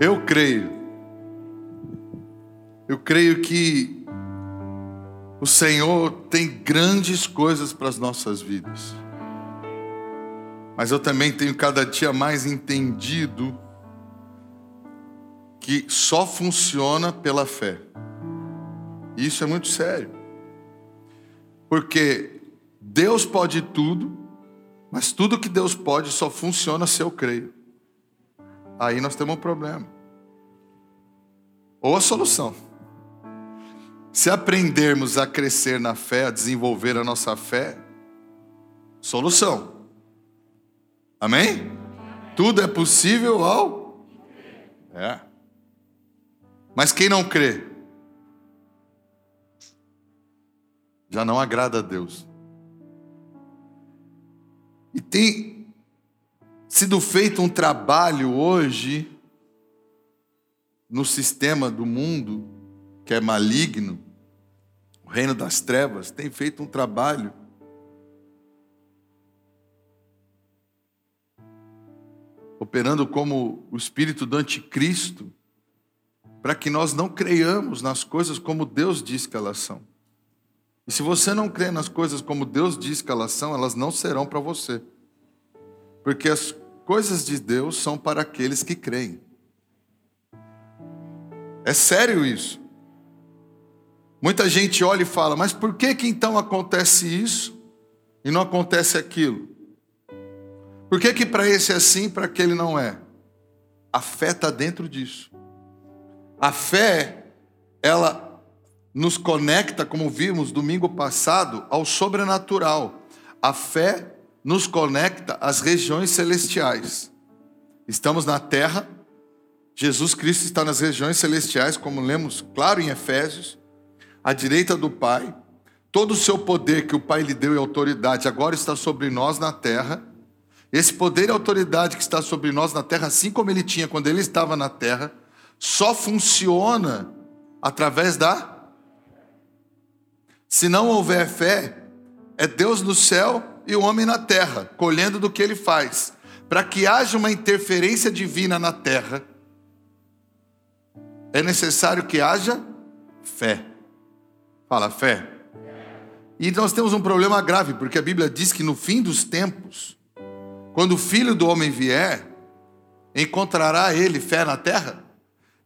Eu creio. Eu creio que o Senhor tem grandes coisas para as nossas vidas. Mas eu também tenho cada dia mais entendido que só funciona pela fé. E isso é muito sério. Porque Deus pode tudo, mas tudo que Deus pode só funciona se eu creio. Aí nós temos um problema. Ou a solução. Se aprendermos a crescer na fé, a desenvolver a nossa fé, solução. Amém? Tudo é possível ao. É. Mas quem não crê, já não agrada a Deus. E tem sido feito um trabalho hoje no sistema do mundo que é maligno, o reino das trevas, tem feito um trabalho operando como o espírito do anticristo, para que nós não creiamos nas coisas como Deus diz que elas são. E se você não crê nas coisas como Deus diz que elas são, elas não serão para você. Porque as coisas de Deus são para aqueles que creem. É sério isso. Muita gente olha e fala, mas por que que então acontece isso e não acontece aquilo? Por que que para esse é assim e para aquele não é? A fé está dentro disso. A fé, ela nos conecta, como vimos domingo passado, ao sobrenatural. A fé nos conecta às regiões celestiais. Estamos na terra, Jesus Cristo está nas regiões celestiais, como lemos claro em Efésios, à direita do Pai. Todo o seu poder que o Pai lhe deu e autoridade agora está sobre nós na terra. Esse poder e autoridade que está sobre nós na terra, assim como ele tinha quando ele estava na terra, só funciona através da. Se não houver fé, é Deus no céu e o homem na terra, colhendo do que ele faz. Para que haja uma interferência divina na terra, é necessário que haja fé. Fala, fé. E nós temos um problema grave, porque a Bíblia diz que no fim dos tempos, quando o filho do homem vier, encontrará ele fé na terra?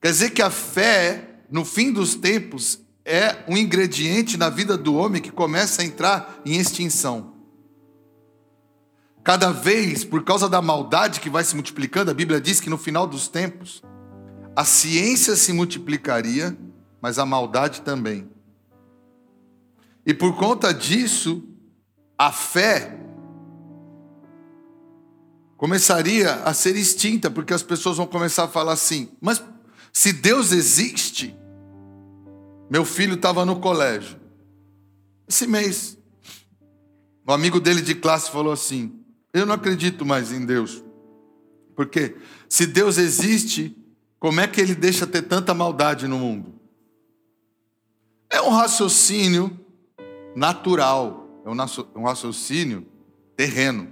Quer dizer que a fé, no fim dos tempos, é um ingrediente na vida do homem que começa a entrar em extinção. Cada vez, por causa da maldade que vai se multiplicando, a Bíblia diz que no final dos tempos, a ciência se multiplicaria, mas a maldade também. E por conta disso, a fé começaria a ser extinta, porque as pessoas vão começar a falar assim: mas se Deus existe, meu filho estava no colégio. Esse mês, um amigo dele de classe falou assim: Eu não acredito mais em Deus. Porque se Deus existe, como é que ele deixa ter tanta maldade no mundo? É um raciocínio natural, é um raciocínio terreno.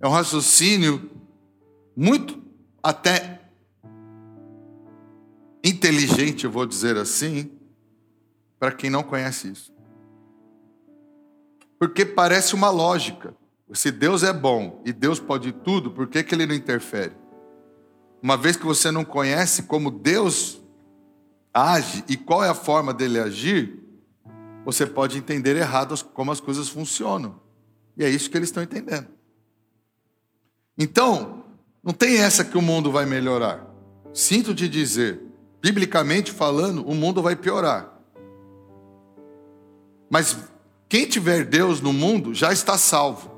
É um raciocínio muito até inteligente, eu vou dizer assim, para quem não conhece isso. Porque parece uma lógica. Se Deus é bom e Deus pode tudo, por que, que ele não interfere? Uma vez que você não conhece como Deus age e qual é a forma dele agir, você pode entender errado como as coisas funcionam. E é isso que eles estão entendendo. Então, não tem essa que o mundo vai melhorar. Sinto te dizer, biblicamente falando, o mundo vai piorar. Mas quem tiver Deus no mundo já está salvo.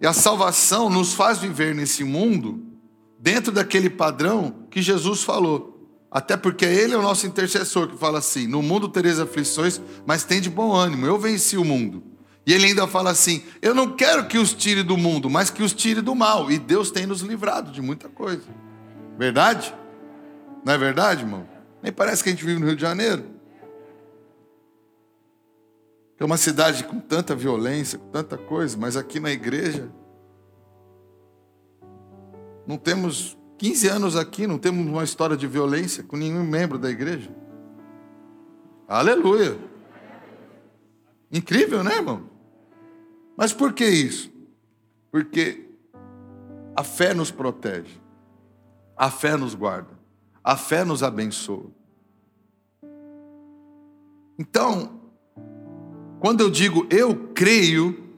E a salvação nos faz viver nesse mundo dentro daquele padrão que Jesus falou. Até porque ele é o nosso intercessor que fala assim: No mundo tereis aflições, mas tem de bom ânimo, eu venci o mundo. E ele ainda fala assim: Eu não quero que os tire do mundo, mas que os tire do mal. E Deus tem nos livrado de muita coisa. Verdade? Não é verdade, irmão? Nem parece que a gente vive no Rio de Janeiro. É uma cidade com tanta violência, com tanta coisa, mas aqui na igreja não temos 15 anos aqui, não temos uma história de violência com nenhum membro da igreja. Aleluia. Incrível, né, irmão? Mas por que isso? Porque a fé nos protege, a fé nos guarda, a fé nos abençoa. Então, quando eu digo eu creio,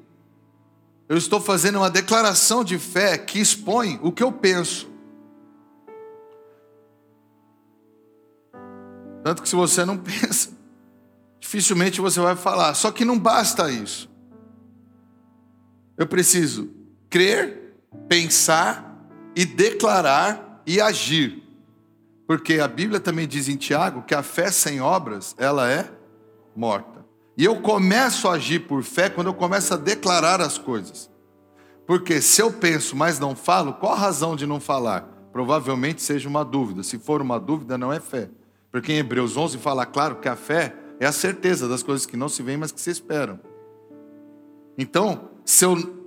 eu estou fazendo uma declaração de fé que expõe o que eu penso. Tanto que se você não pensa, dificilmente você vai falar. Só que não basta isso. Eu preciso crer, pensar e declarar e agir. Porque a Bíblia também diz em Tiago que a fé sem obras, ela é morta. E eu começo a agir por fé quando eu começo a declarar as coisas. Porque se eu penso, mas não falo, qual a razão de não falar? Provavelmente seja uma dúvida. Se for uma dúvida, não é fé. Porque em Hebreus 11 fala claro que a fé é a certeza das coisas que não se veem, mas que se esperam. Então, se eu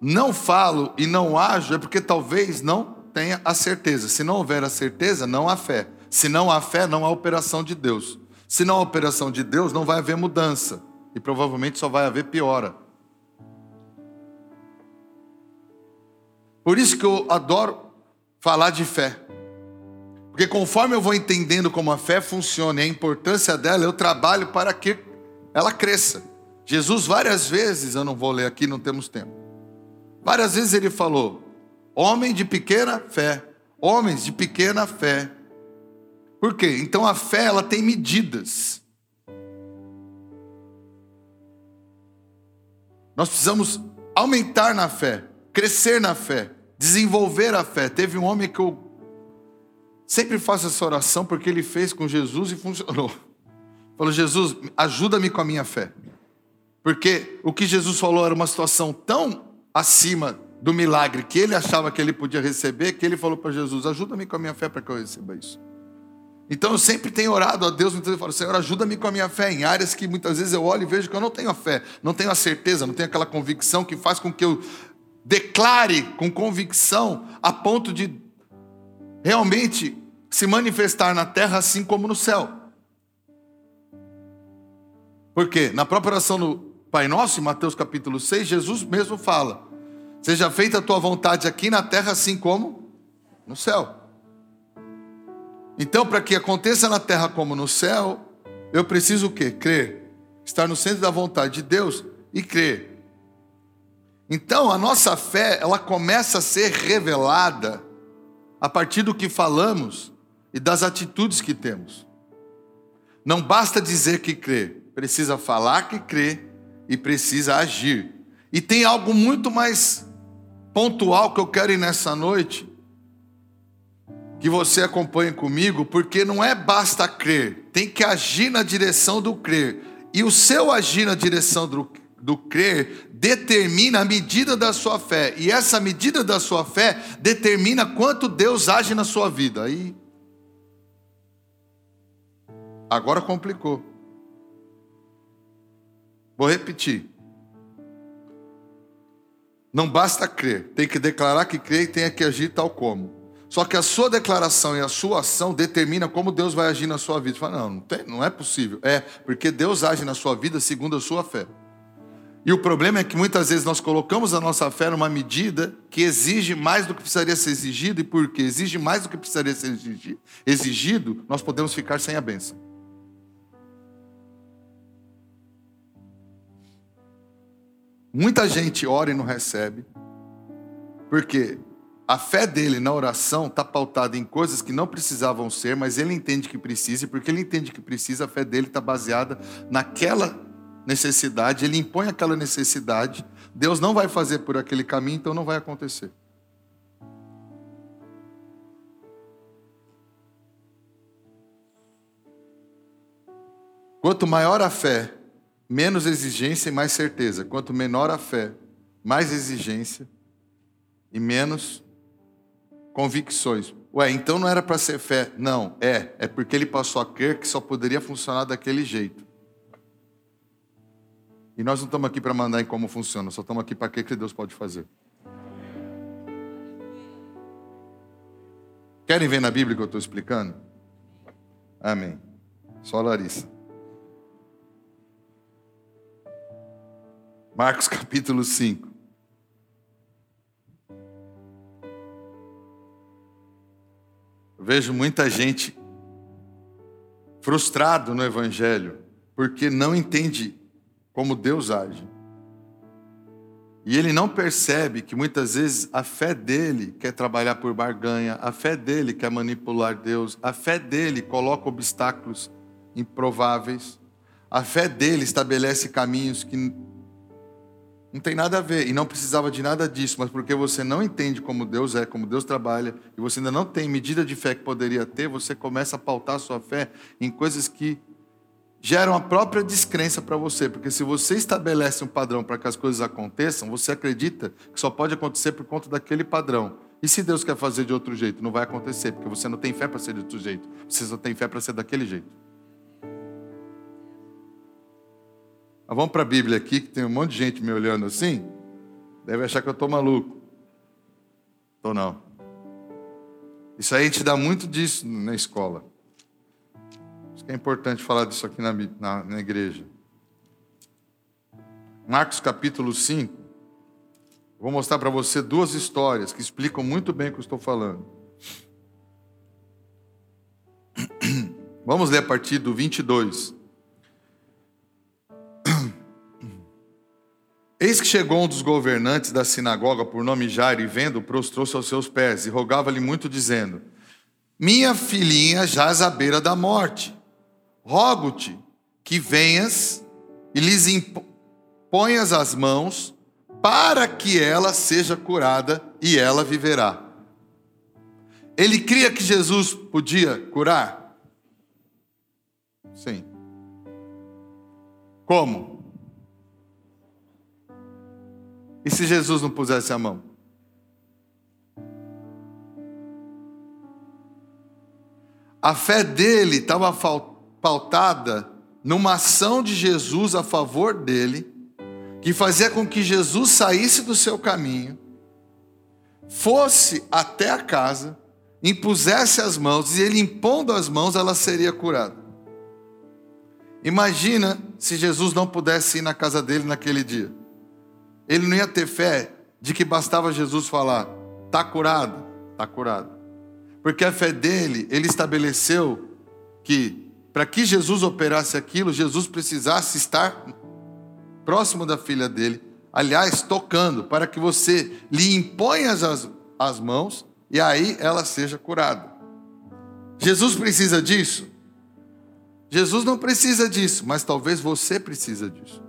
não falo e não ajo, é porque talvez não tenha a certeza. Se não houver a certeza, não há fé. Se não há fé, não há operação de Deus. Se não há operação de Deus, não vai haver mudança. E provavelmente só vai haver piora. Por isso que eu adoro falar de fé. Porque conforme eu vou entendendo como a fé funciona e a importância dela, eu trabalho para que ela cresça. Jesus, várias vezes, eu não vou ler aqui, não temos tempo. Várias vezes ele falou: homem de pequena fé, homens de pequena fé. Por quê? Então a fé ela tem medidas. Nós precisamos aumentar na fé, crescer na fé, desenvolver a fé. Teve um homem que eu Sempre faço essa oração porque ele fez com Jesus e funcionou. Falou, Jesus, ajuda-me com a minha fé. Porque o que Jesus falou era uma situação tão acima do milagre que ele achava que ele podia receber, que ele falou para Jesus: ajuda-me com a minha fé para que eu receba isso. Então eu sempre tenho orado a Deus, muitas vezes eu falo, Senhor, ajuda-me com a minha fé em áreas que muitas vezes eu olho e vejo que eu não tenho a fé, não tenho a certeza, não tenho aquela convicção que faz com que eu declare com convicção a ponto de realmente se manifestar na terra assim como no céu. Porque na própria oração do Pai Nosso, em Mateus capítulo 6, Jesus mesmo fala: Seja feita a tua vontade aqui na terra assim como no céu. Então, para que aconteça na terra como no céu, eu preciso o quê? Crer. Estar no centro da vontade de Deus e crer. Então, a nossa fé, ela começa a ser revelada a partir do que falamos e das atitudes que temos. Não basta dizer que crê, precisa falar que crê e precisa agir. E tem algo muito mais pontual que eu quero ir nessa noite, que você acompanhe comigo, porque não é basta crer, tem que agir na direção do crer. E o seu agir na direção do, do crer determina a medida da sua fé. E essa medida da sua fé determina quanto Deus age na sua vida. Aí. Agora complicou. Vou repetir. Não basta crer, tem que declarar que crê e tem que agir tal como. Só que a sua declaração e a sua ação determina como Deus vai agir na sua vida. Você fala, não, não, tem, não é possível. É, porque Deus age na sua vida segundo a sua fé. E o problema é que muitas vezes nós colocamos a nossa fé numa medida que exige mais do que precisaria ser exigido, e porque exige mais do que precisaria ser exigido, nós podemos ficar sem a bênção. Muita gente ora e não recebe, porque a fé dele na oração está pautada em coisas que não precisavam ser, mas ele entende que precisa, e porque ele entende que precisa, a fé dele está baseada naquela necessidade, ele impõe aquela necessidade, Deus não vai fazer por aquele caminho, então não vai acontecer. Quanto maior a fé, menos exigência e mais certeza. Quanto menor a fé, mais exigência e menos convicções. Ué, então não era para ser fé? Não, é. É porque ele passou a crer que só poderia funcionar daquele jeito. E nós não estamos aqui para mandar em como funciona, só estamos aqui para o que Deus pode fazer. Querem ver na Bíblia que eu estou explicando? Amém. Só Larissa. Marcos capítulo 5. Eu vejo muita gente frustrado no Evangelho, porque não entende como Deus age. E ele não percebe que muitas vezes a fé dele quer trabalhar por barganha, a fé dele quer manipular Deus, a fé dele coloca obstáculos improváveis, a fé dele estabelece caminhos que não tem nada a ver e não precisava de nada disso, mas porque você não entende como Deus é, como Deus trabalha, e você ainda não tem medida de fé que poderia ter, você começa a pautar a sua fé em coisas que geram a própria descrença para você, porque se você estabelece um padrão para que as coisas aconteçam, você acredita que só pode acontecer por conta daquele padrão. E se Deus quer fazer de outro jeito? Não vai acontecer, porque você não tem fé para ser de outro jeito, você só tem fé para ser daquele jeito. Mas vamos para a Bíblia aqui, que tem um monte de gente me olhando assim. Deve achar que eu estou maluco. Estou não. Isso aí gente dá muito disso na escola. Acho que é importante falar disso aqui na, na, na igreja. Marcos capítulo 5. Vou mostrar para você duas histórias que explicam muito bem o que eu estou falando. Vamos ler a partir do 22. Eis que chegou um dos governantes da sinagoga, por nome Jairo, e vendo, prostrou-se aos seus pés e rogava-lhe muito, dizendo: Minha filhinha jaz à beira da morte. Rogo-te que venhas e lhes imponhas as mãos, para que ela seja curada e ela viverá. Ele cria que Jesus podia curar? Sim. Como? E se Jesus não pusesse a mão? A fé dele estava pautada numa ação de Jesus a favor dele, que fazia com que Jesus saísse do seu caminho, fosse até a casa, impusesse as mãos, e ele impondo as mãos, ela seria curada. Imagina se Jesus não pudesse ir na casa dele naquele dia. Ele não ia ter fé de que bastava Jesus falar: está curado, está curado. Porque a fé dele, ele estabeleceu que para que Jesus operasse aquilo, Jesus precisasse estar próximo da filha dele, aliás, tocando, para que você lhe imponha as, as mãos e aí ela seja curada. Jesus precisa disso? Jesus não precisa disso, mas talvez você precisa disso.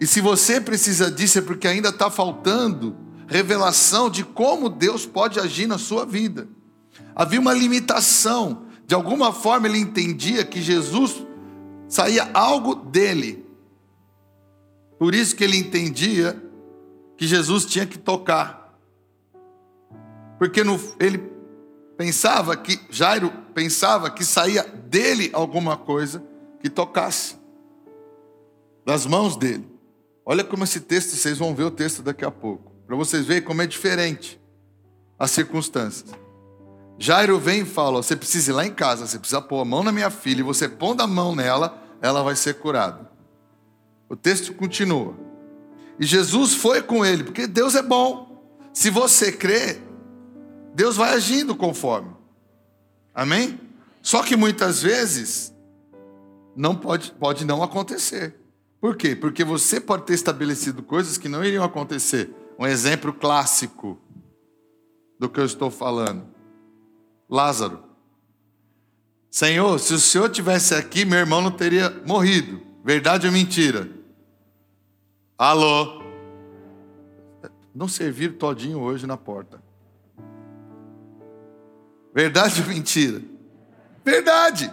E se você precisa disso, é porque ainda está faltando revelação de como Deus pode agir na sua vida. Havia uma limitação. De alguma forma ele entendia que Jesus saía algo dele. Por isso que ele entendia que Jesus tinha que tocar. Porque no, ele pensava que, Jairo pensava que saía dele alguma coisa que tocasse, das mãos dele. Olha como esse texto, vocês vão ver o texto daqui a pouco, para vocês verem como é diferente as circunstâncias. Jairo vem e fala: Você precisa ir lá em casa, você precisa pôr a mão na minha filha, e você pondo a mão nela, ela vai ser curada. O texto continua. E Jesus foi com ele, porque Deus é bom. Se você crê, Deus vai agindo conforme. Amém? Só que muitas vezes não pode, pode não acontecer. Por quê? Porque você pode ter estabelecido coisas que não iriam acontecer. Um exemplo clássico do que eu estou falando. Lázaro. Senhor, se o Senhor tivesse aqui, meu irmão não teria morrido. Verdade ou mentira? Alô? Não serviram todinho hoje na porta. Verdade ou mentira? Verdade.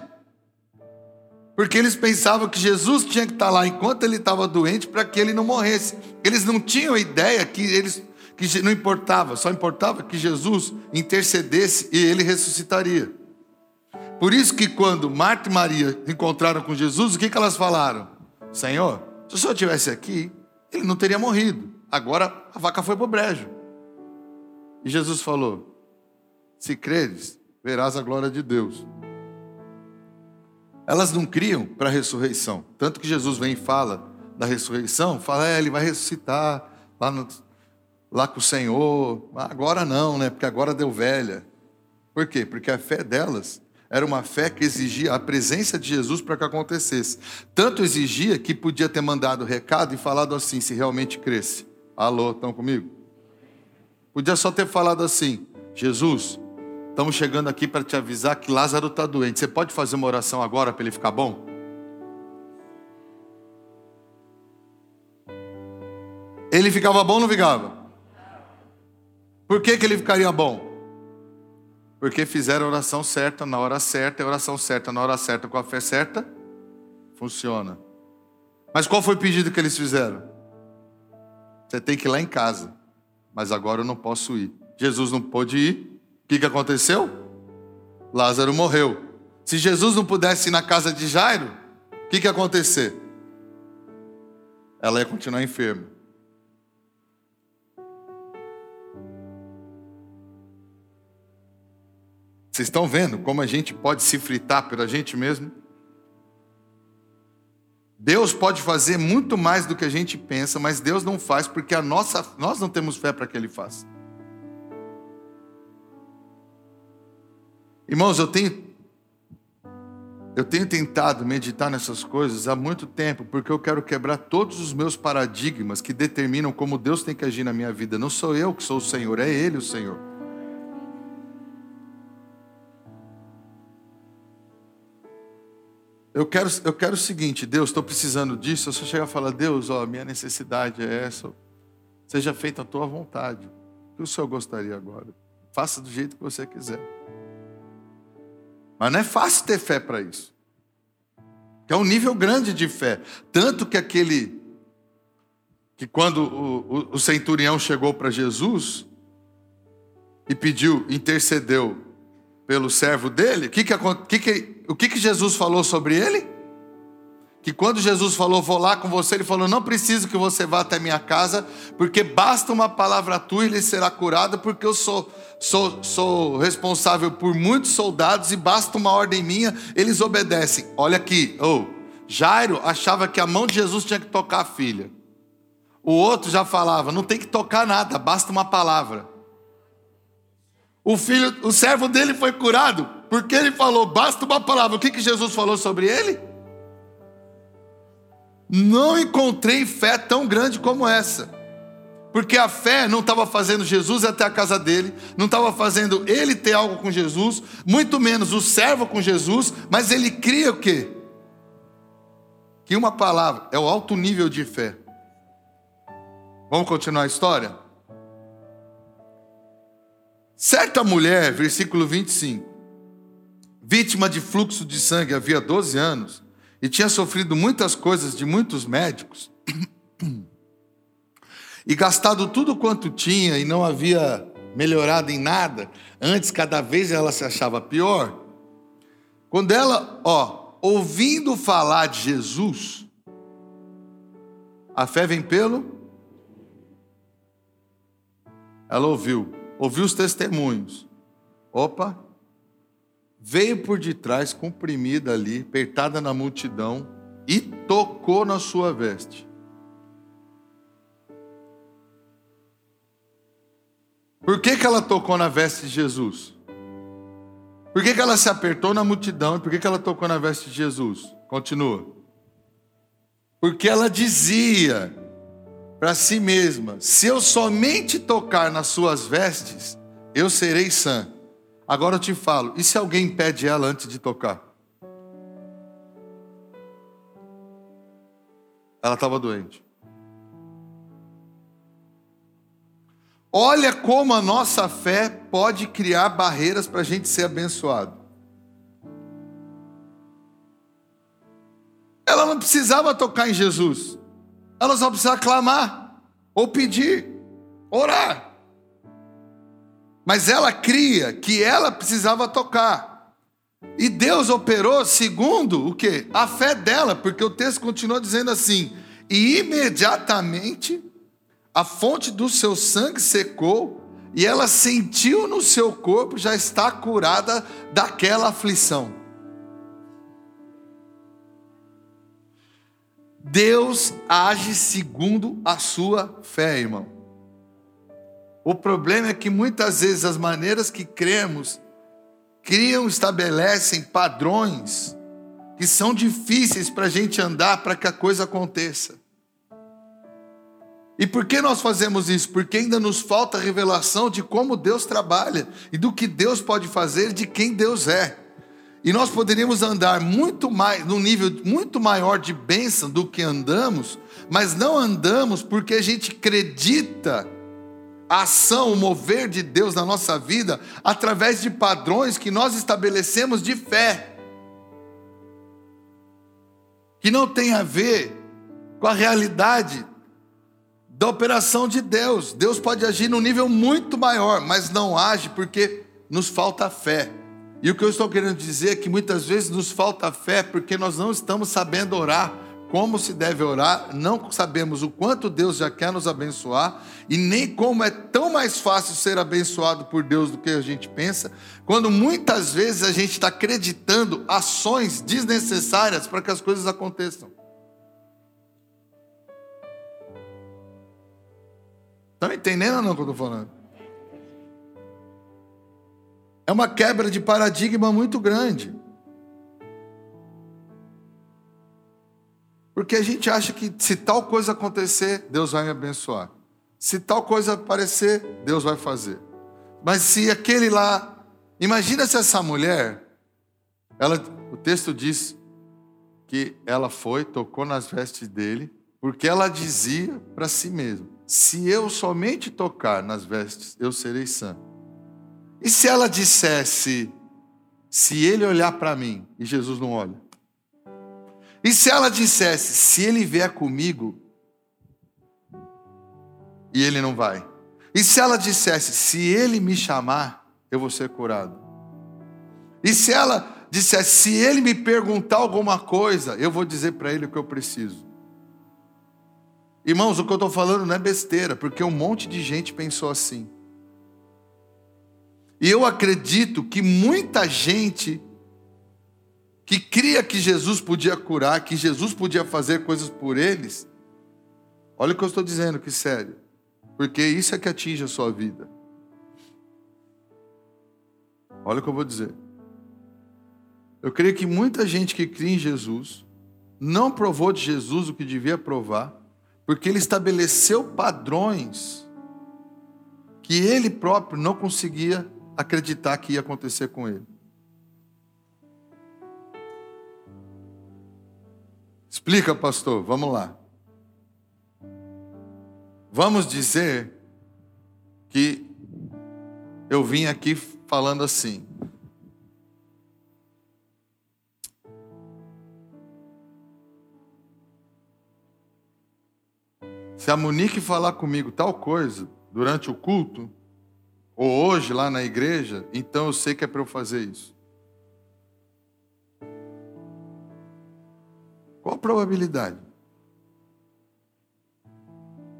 Porque eles pensavam que Jesus tinha que estar lá enquanto ele estava doente para que ele não morresse. Eles não tinham ideia que eles que não importava, só importava que Jesus intercedesse e ele ressuscitaria. Por isso que quando Marta e Maria encontraram com Jesus, o que, que elas falaram? Senhor, se o Senhor estivesse aqui, ele não teria morrido. Agora a vaca foi para o brejo. E Jesus falou: se creres, verás a glória de Deus. Elas não criam para a ressurreição. Tanto que Jesus vem e fala da ressurreição, fala, é, ele vai ressuscitar lá, no, lá com o Senhor. Agora não, né? Porque agora deu velha. Por quê? Porque a fé delas era uma fé que exigia a presença de Jesus para que acontecesse. Tanto exigia que podia ter mandado recado e falado assim, se realmente cresce. Alô, estão comigo? Podia só ter falado assim: Jesus, estamos chegando aqui para te avisar que Lázaro está doente. Você pode fazer uma oração agora para ele ficar bom? Ele ficava bom ou não ficava? Por que, que ele ficaria bom? Porque fizeram a oração certa na hora certa, a oração certa na hora certa com a fé certa funciona. Mas qual foi o pedido que eles fizeram? Você tem que ir lá em casa, mas agora eu não posso ir. Jesus não pôde ir. Que, que aconteceu? Lázaro morreu. Se Jesus não pudesse ir na casa de Jairo, o que, que ia acontecer? Ela ia continuar enferma. Vocês estão vendo como a gente pode se fritar pela gente mesmo? Deus pode fazer muito mais do que a gente pensa, mas Deus não faz porque a nossa, nós não temos fé para que Ele faça. Irmãos, eu tenho, eu tenho tentado meditar nessas coisas há muito tempo, porque eu quero quebrar todos os meus paradigmas que determinam como Deus tem que agir na minha vida. Não sou eu que sou o Senhor, é Ele o Senhor. Eu quero, eu quero o seguinte, Deus, estou precisando disso. Eu só chegar e falar, Deus, ó, minha necessidade é essa. Seja feita a tua vontade. O que o Senhor gostaria agora? Faça do jeito que você quiser. Mas não é fácil ter fé para isso. É um nível grande de fé. Tanto que aquele. Que quando o, o, o centurião chegou para Jesus e pediu, intercedeu pelo servo dele, que que, que, que, o que, que Jesus falou sobre ele? Que quando Jesus falou, vou lá com você, ele falou: Não preciso que você vá até minha casa, porque basta uma palavra tua e ele será curado, porque eu sou, sou, sou responsável por muitos soldados e basta uma ordem minha, eles obedecem. Olha aqui, oh, Jairo achava que a mão de Jesus tinha que tocar a filha. O outro já falava: Não tem que tocar nada, basta uma palavra. O filho, o servo dele foi curado, porque ele falou, basta uma palavra. O que, que Jesus falou sobre ele? Não encontrei fé tão grande como essa. Porque a fé não estava fazendo Jesus até a casa dele, não estava fazendo ele ter algo com Jesus, muito menos o servo com Jesus, mas ele cria o quê? Que uma palavra é o alto nível de fé. Vamos continuar a história? Certa mulher, versículo 25, vítima de fluxo de sangue havia 12 anos e tinha sofrido muitas coisas de muitos médicos e gastado tudo quanto tinha e não havia melhorado em nada, antes cada vez ela se achava pior. Quando ela, ó, ouvindo falar de Jesus, a fé vem pelo ela ouviu ouviu os testemunhos. Opa! Veio por detrás, comprimida ali, apertada na multidão, e tocou na sua veste. Por que, que ela tocou na veste de Jesus? Por que, que ela se apertou na multidão e por que, que ela tocou na veste de Jesus? Continua. Porque ela dizia: para si mesma: se eu somente tocar nas suas vestes, eu serei sã. Agora eu te falo: e se alguém impede ela antes de tocar? Ela estava doente. Olha como a nossa fé pode criar barreiras para a gente ser abençoado. Ela não precisava tocar em Jesus. Ela só precisa clamar, ou pedir, orar. Mas ela cria que ela precisava tocar. E Deus operou segundo o que? A fé dela, porque o texto continua dizendo assim: e imediatamente a fonte do seu sangue secou, e ela sentiu no seu corpo já está curada daquela aflição. Deus age segundo a sua fé, irmão. O problema é que muitas vezes as maneiras que cremos criam, estabelecem padrões que são difíceis para a gente andar para que a coisa aconteça. E por que nós fazemos isso? Porque ainda nos falta revelação de como Deus trabalha e do que Deus pode fazer, de quem Deus é. E nós poderíamos andar muito mais, num nível muito maior de bênção do que andamos, mas não andamos porque a gente acredita a ação, o mover de Deus na nossa vida através de padrões que nós estabelecemos de fé, que não tem a ver com a realidade da operação de Deus. Deus pode agir num nível muito maior, mas não age porque nos falta fé. E o que eu estou querendo dizer é que muitas vezes nos falta fé porque nós não estamos sabendo orar como se deve orar, não sabemos o quanto Deus já quer nos abençoar e nem como é tão mais fácil ser abençoado por Deus do que a gente pensa, quando muitas vezes a gente está acreditando ações desnecessárias para que as coisas aconteçam. Estão entendendo ou não o que eu estou falando? É uma quebra de paradigma muito grande. Porque a gente acha que se tal coisa acontecer, Deus vai me abençoar. Se tal coisa aparecer, Deus vai fazer. Mas se aquele lá. Imagina se essa mulher. Ela, o texto diz que ela foi, tocou nas vestes dele, porque ela dizia para si mesma: Se eu somente tocar nas vestes, eu serei sã. E se ela dissesse, se ele olhar para mim e Jesus não olha? E se ela dissesse, se ele vier comigo e ele não vai? E se ela dissesse, se ele me chamar, eu vou ser curado? E se ela dissesse, se ele me perguntar alguma coisa, eu vou dizer para ele o que eu preciso? Irmãos, o que eu estou falando não é besteira, porque um monte de gente pensou assim. E eu acredito que muita gente que cria que Jesus podia curar, que Jesus podia fazer coisas por eles, olha o que eu estou dizendo, que sério, porque isso é que atinge a sua vida. Olha o que eu vou dizer. Eu creio que muita gente que cria em Jesus não provou de Jesus o que devia provar, porque ele estabeleceu padrões que ele próprio não conseguia acreditar que ia acontecer com ele. Explica, pastor, vamos lá. Vamos dizer que eu vim aqui falando assim. Se a Monique falar comigo tal coisa durante o culto, ou hoje lá na igreja, então eu sei que é para eu fazer isso. Qual a probabilidade?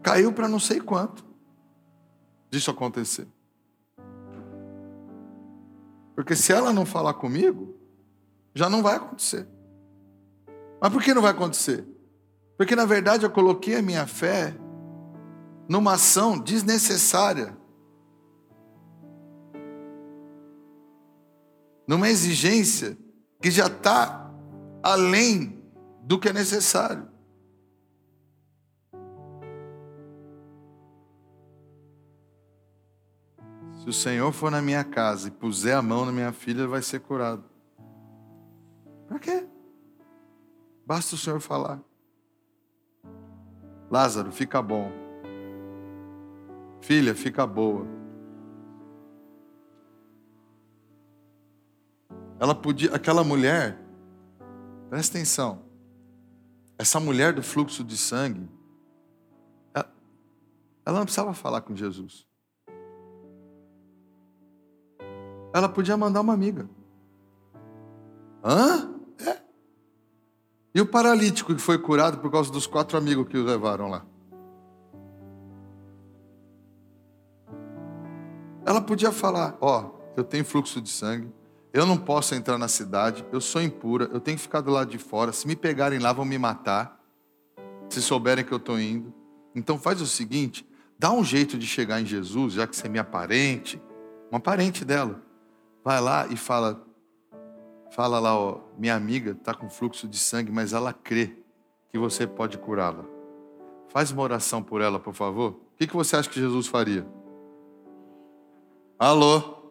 Caiu para não sei quanto disso acontecer. Porque se ela não falar comigo, já não vai acontecer. Mas por que não vai acontecer? Porque na verdade eu coloquei a minha fé numa ação desnecessária numa exigência que já está além do que é necessário. Se o Senhor for na minha casa e puser a mão na minha filha, ele vai ser curado. Para quê? Basta o Senhor falar. Lázaro, fica bom. Filha, fica boa. Ela podia, aquela mulher, presta atenção, essa mulher do fluxo de sangue, ela, ela não precisava falar com Jesus. Ela podia mandar uma amiga. Hã? É. E o paralítico que foi curado por causa dos quatro amigos que o levaram lá? podia falar: Ó, oh, eu tenho fluxo de sangue, eu não posso entrar na cidade, eu sou impura, eu tenho que ficar do lado de fora. Se me pegarem lá, vão me matar. Se souberem que eu estou indo. Então faz o seguinte: dá um jeito de chegar em Jesus, já que você é minha parente, uma parente dela. Vai lá e fala, fala lá, ó, minha amiga está com fluxo de sangue, mas ela crê que você pode curá-la. Faz uma oração por ela, por favor. O que, que você acha que Jesus faria? Alô?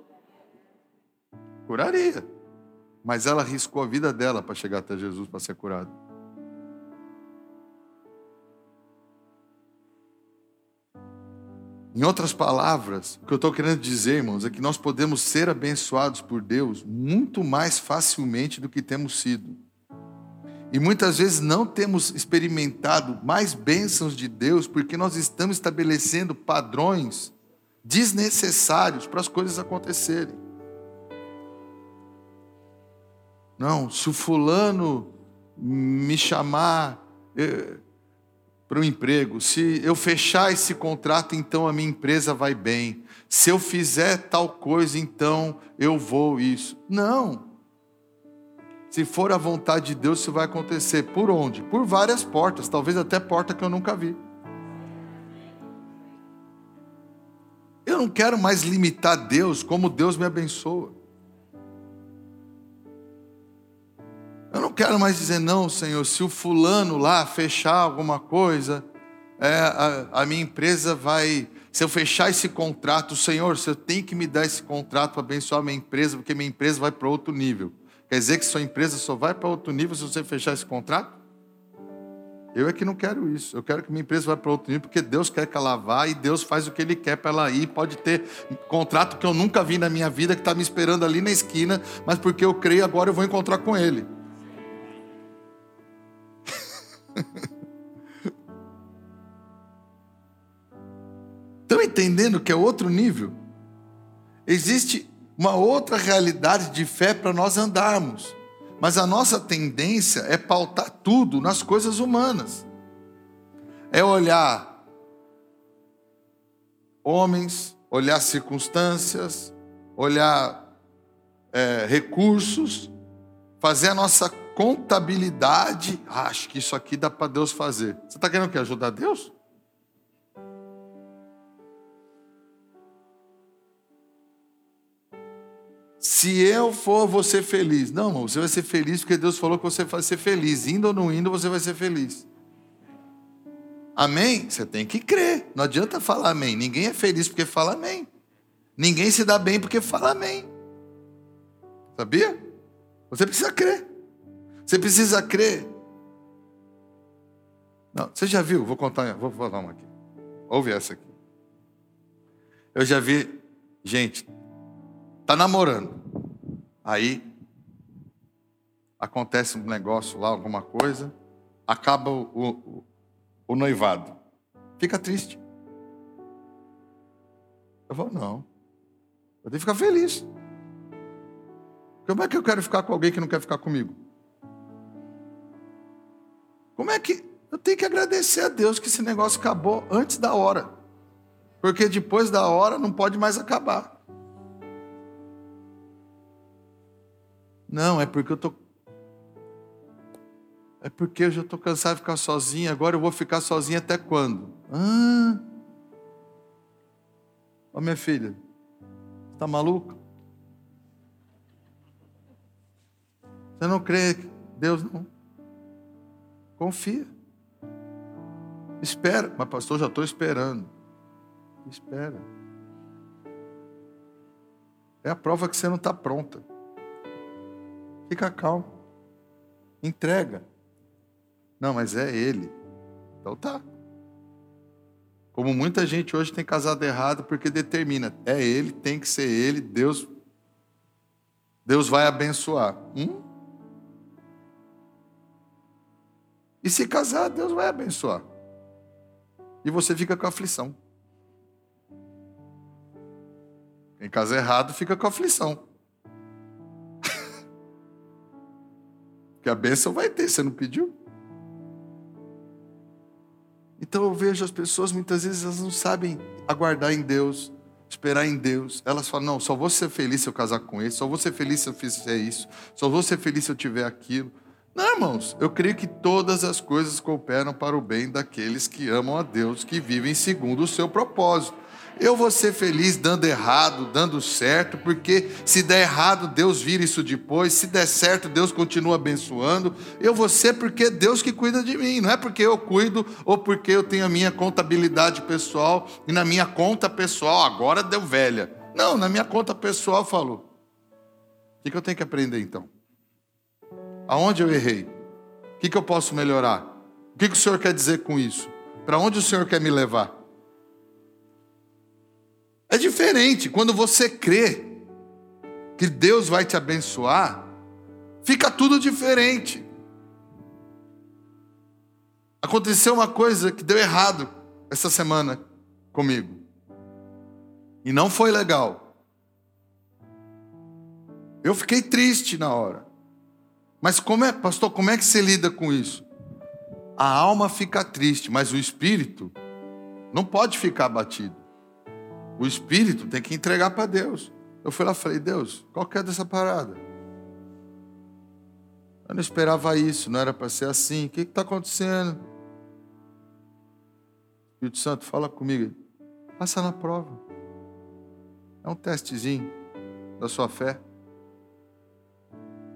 Curaria. Mas ela arriscou a vida dela para chegar até Jesus para ser curada. Em outras palavras, o que eu estou querendo dizer, irmãos, é que nós podemos ser abençoados por Deus muito mais facilmente do que temos sido. E muitas vezes não temos experimentado mais bênçãos de Deus porque nós estamos estabelecendo padrões desnecessários para as coisas acontecerem. Não, se o fulano me chamar eh, para o emprego, se eu fechar esse contrato, então a minha empresa vai bem. Se eu fizer tal coisa, então eu vou isso. Não. Se for a vontade de Deus, isso vai acontecer. Por onde? Por várias portas, talvez até porta que eu nunca vi. Eu não quero mais limitar Deus como Deus me abençoa. Eu não quero mais dizer, não, Senhor, se o fulano lá fechar alguma coisa, é, a, a, minha empresa vai. Se eu fechar esse contrato, Senhor, você tem que me dar esse contrato para abençoar minha empresa, porque minha empresa vai para outro nível. Quer dizer que sua empresa só vai para outro nível se você fechar esse contrato? Eu é que não quero isso. Eu quero que minha empresa vá para outro nível, porque Deus quer que ela vá e Deus faz o que Ele quer para ela ir. Pode ter contrato que eu nunca vi na minha vida, que está me esperando ali na esquina, mas porque eu creio, agora eu vou encontrar com Ele. Estão entendendo que é outro nível? Existe uma outra realidade de fé para nós andarmos. Mas a nossa tendência é pautar tudo nas coisas humanas. É olhar homens, olhar circunstâncias, olhar é, recursos, fazer a nossa contabilidade. Ah, acho que isso aqui dá para Deus fazer. Você está querendo que ajudar Deus? Se eu for, ser feliz. Não, irmão, você vai ser feliz porque Deus falou que você vai ser feliz. Indo ou não indo, você vai ser feliz. Amém? Você tem que crer. Não adianta falar amém. Ninguém é feliz porque fala amém. Ninguém se dá bem porque fala amém. Sabia? Você precisa crer. Você precisa crer. Não, você já viu? Vou contar, vou falar uma aqui. Ouve essa aqui. Eu já vi, gente, Está namorando. Aí acontece um negócio lá, alguma coisa, acaba o, o, o noivado. Fica triste. Eu falo, não. Eu tenho que ficar feliz. Como é que eu quero ficar com alguém que não quer ficar comigo? Como é que. Eu tenho que agradecer a Deus que esse negócio acabou antes da hora. Porque depois da hora não pode mais acabar. Não, é porque eu tô É porque eu já estou cansado de ficar sozinho, agora eu vou ficar sozinho até quando? Ah. Ó minha filha, está maluca? Você não crê que Deus não? Confia. Espera. Mas pastor, já estou esperando. Espera. É a prova que você não está pronta. Fica calmo. Entrega. Não, mas é ele. Então tá. Como muita gente hoje tem casado errado porque determina, é ele, tem que ser ele, Deus Deus vai abençoar. Hum? E se casar, Deus vai abençoar. E você fica com aflição. Quem casa errado fica com aflição. Porque a bênção vai ter, você não pediu? Então eu vejo as pessoas, muitas vezes, elas não sabem aguardar em Deus. esperar em Deus. Elas falam: não, só vou ser feliz se eu casar com ele, só vou ser feliz se eu fizer isso, só vou ser feliz se eu tiver aquilo. Não, irmãos, eu creio que todas as coisas cooperam para o bem daqueles que amam a Deus, que vivem segundo o seu propósito. Eu vou ser feliz dando errado, dando certo, porque se der errado, Deus vira isso depois, se der certo, Deus continua abençoando. Eu vou ser porque Deus que cuida de mim, não é porque eu cuido ou porque eu tenho a minha contabilidade pessoal e na minha conta pessoal agora deu velha. Não, na minha conta pessoal falou. O que eu tenho que aprender então? Aonde eu errei? O que, que eu posso melhorar? O que, que o Senhor quer dizer com isso? Para onde o Senhor quer me levar? É diferente. Quando você crê que Deus vai te abençoar, fica tudo diferente. Aconteceu uma coisa que deu errado essa semana comigo. E não foi legal. Eu fiquei triste na hora. Mas como é, pastor, como é que você lida com isso? A alma fica triste, mas o espírito não pode ficar abatido. O espírito tem que entregar para Deus. Eu fui lá e falei, Deus, qual que é dessa parada? Eu não esperava isso, não era para ser assim. O que está acontecendo? Espírito Santo, fala comigo. Passa na prova. É um testezinho da sua fé.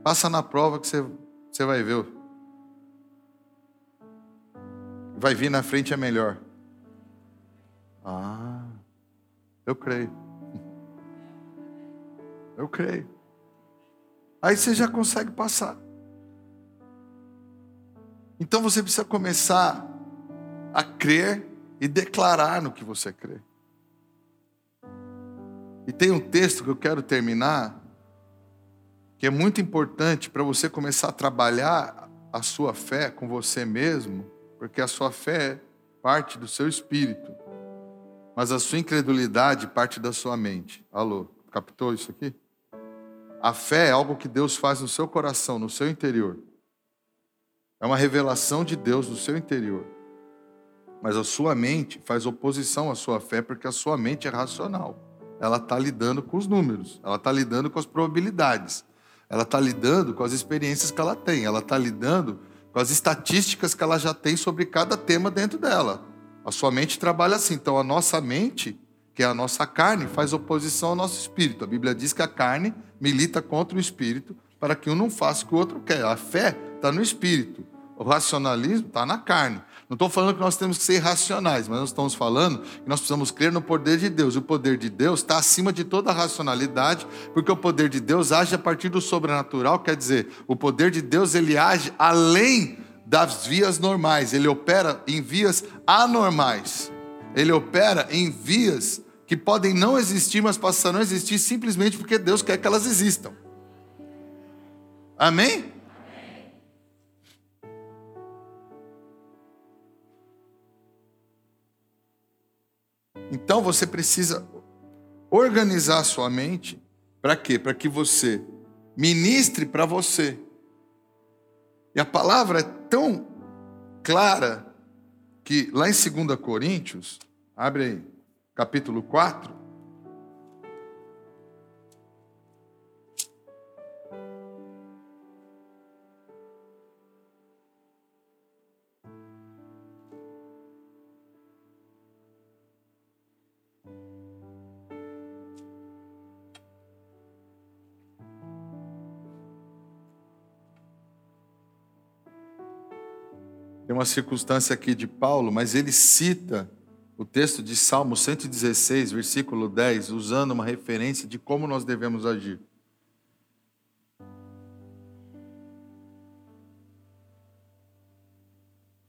Passa na prova que você, você vai ver. Vai vir na frente é melhor. Ah, eu creio. Eu creio. Aí você já consegue passar. Então você precisa começar a crer e declarar no que você crê. E tem um texto que eu quero terminar, que é muito importante para você começar a trabalhar a sua fé com você mesmo, porque a sua fé é parte do seu espírito, mas a sua incredulidade parte da sua mente. Alô, captou isso aqui? A fé é algo que Deus faz no seu coração, no seu interior. É uma revelação de Deus no seu interior. Mas a sua mente faz oposição à sua fé, porque a sua mente é racional. Ela está lidando com os números, ela está lidando com as probabilidades. Ela está lidando com as experiências que ela tem, ela está lidando com as estatísticas que ela já tem sobre cada tema dentro dela. A sua mente trabalha assim. Então, a nossa mente, que é a nossa carne, faz oposição ao nosso espírito. A Bíblia diz que a carne milita contra o espírito para que um não faça o que o outro quer. A fé está no espírito, o racionalismo está na carne. Não estou falando que nós temos que ser irracionais, mas nós estamos falando que nós precisamos crer no poder de Deus. E o poder de Deus está acima de toda a racionalidade, porque o poder de Deus age a partir do sobrenatural, quer dizer, o poder de Deus ele age além das vias normais, ele opera em vias anormais. Ele opera em vias que podem não existir, mas passarão a existir simplesmente porque Deus quer que elas existam. Amém? Então você precisa organizar sua mente para quê? Para que você ministre para você. E a palavra é tão clara que lá em 2 Coríntios, abre aí, capítulo 4, uma circunstância aqui de Paulo, mas ele cita o texto de Salmo 116, versículo 10, usando uma referência de como nós devemos agir.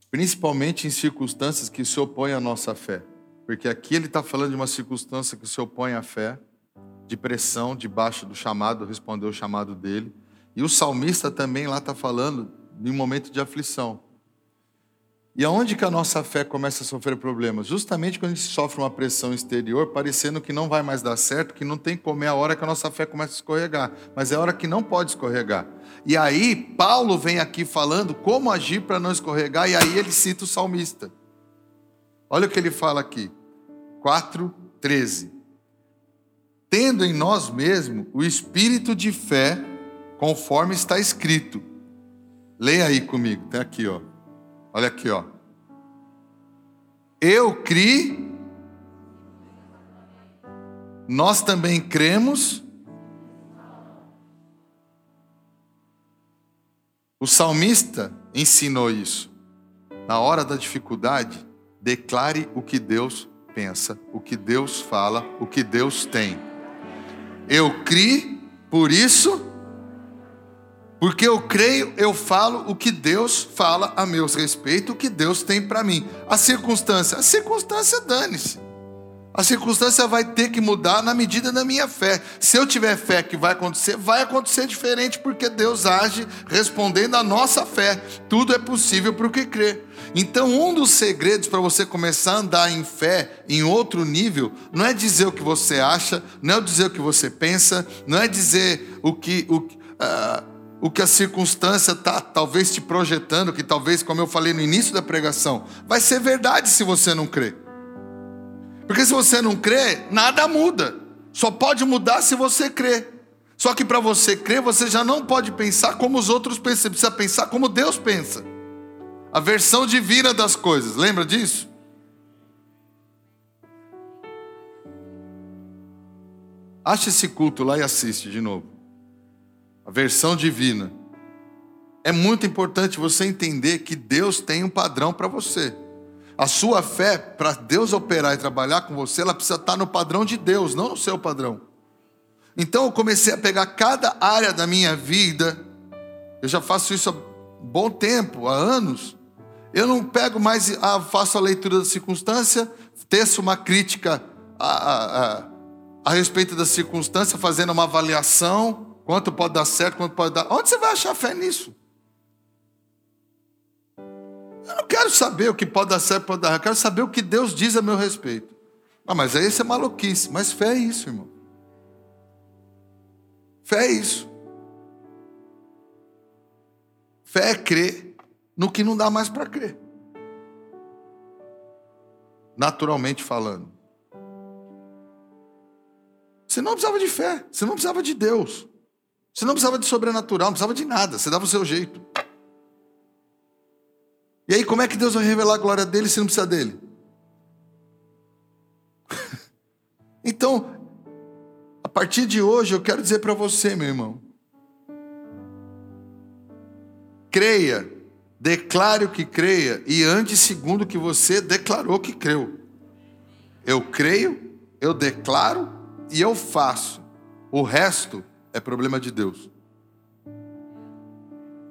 Principalmente em circunstâncias que se opõem à nossa fé. Porque aqui ele está falando de uma circunstância que se opõe à fé, de pressão, debaixo do chamado, respondeu o chamado dele. E o salmista também lá está falando de um momento de aflição. E aonde que a nossa fé começa a sofrer problemas? Justamente quando a gente sofre uma pressão exterior, parecendo que não vai mais dar certo, que não tem como, é a hora que a nossa fé começa a escorregar. Mas é a hora que não pode escorregar. E aí, Paulo vem aqui falando como agir para não escorregar, e aí ele cita o salmista. Olha o que ele fala aqui, 4,13. tendo em nós mesmos o espírito de fé, conforme está escrito. Leia aí comigo, tem aqui, ó. Olha aqui, ó. Eu criei, nós também cremos. O salmista ensinou isso. Na hora da dificuldade, declare o que Deus pensa, o que Deus fala, o que Deus tem. Eu criei, por isso, porque eu creio, eu falo o que Deus fala a meus respeito, o que Deus tem para mim. A circunstância, a circunstância dane-se. A circunstância vai ter que mudar na medida da minha fé. Se eu tiver fé que vai acontecer, vai acontecer diferente, porque Deus age respondendo à nossa fé. Tudo é possível para o que crê. Então, um dos segredos para você começar a andar em fé em outro nível, não é dizer o que você acha, não é dizer o que você pensa, não é dizer o que. O, uh, o que a circunstância está talvez te projetando, que talvez, como eu falei no início da pregação, vai ser verdade se você não crer. Porque se você não crê, nada muda. Só pode mudar se você crer. Só que para você crer, você já não pode pensar como os outros pensam, você precisa pensar como Deus pensa. A versão divina das coisas, lembra disso? Acha esse culto lá e assiste de novo. A versão divina. É muito importante você entender que Deus tem um padrão para você. A sua fé, para Deus operar e trabalhar com você, ela precisa estar no padrão de Deus, não no seu padrão. Então eu comecei a pegar cada área da minha vida, eu já faço isso há bom tempo, há anos. Eu não pego mais, ah, faço a leitura da circunstância, teço uma crítica a, a, a, a respeito da circunstância, fazendo uma avaliação, quanto pode dar certo, quanto pode dar. Onde você vai achar fé nisso? Eu não quero saber o que pode dar certo, pode dar. Eu quero saber o que Deus diz a meu respeito. Ah, mas aí isso é maluquice. Mas fé é isso, irmão. Fé é isso. Fé é crer no que não dá mais para crer. Naturalmente falando. Você não precisava de fé, você não precisava de Deus. Você não precisava de sobrenatural, não precisava de nada, você dava o seu jeito. E aí, como é que Deus vai revelar a glória dele se não precisa dele? então, a partir de hoje, eu quero dizer para você, meu irmão: creia, declare o que creia e ande segundo o que você declarou que creu. Eu creio, eu declaro e eu faço. O resto é problema de Deus.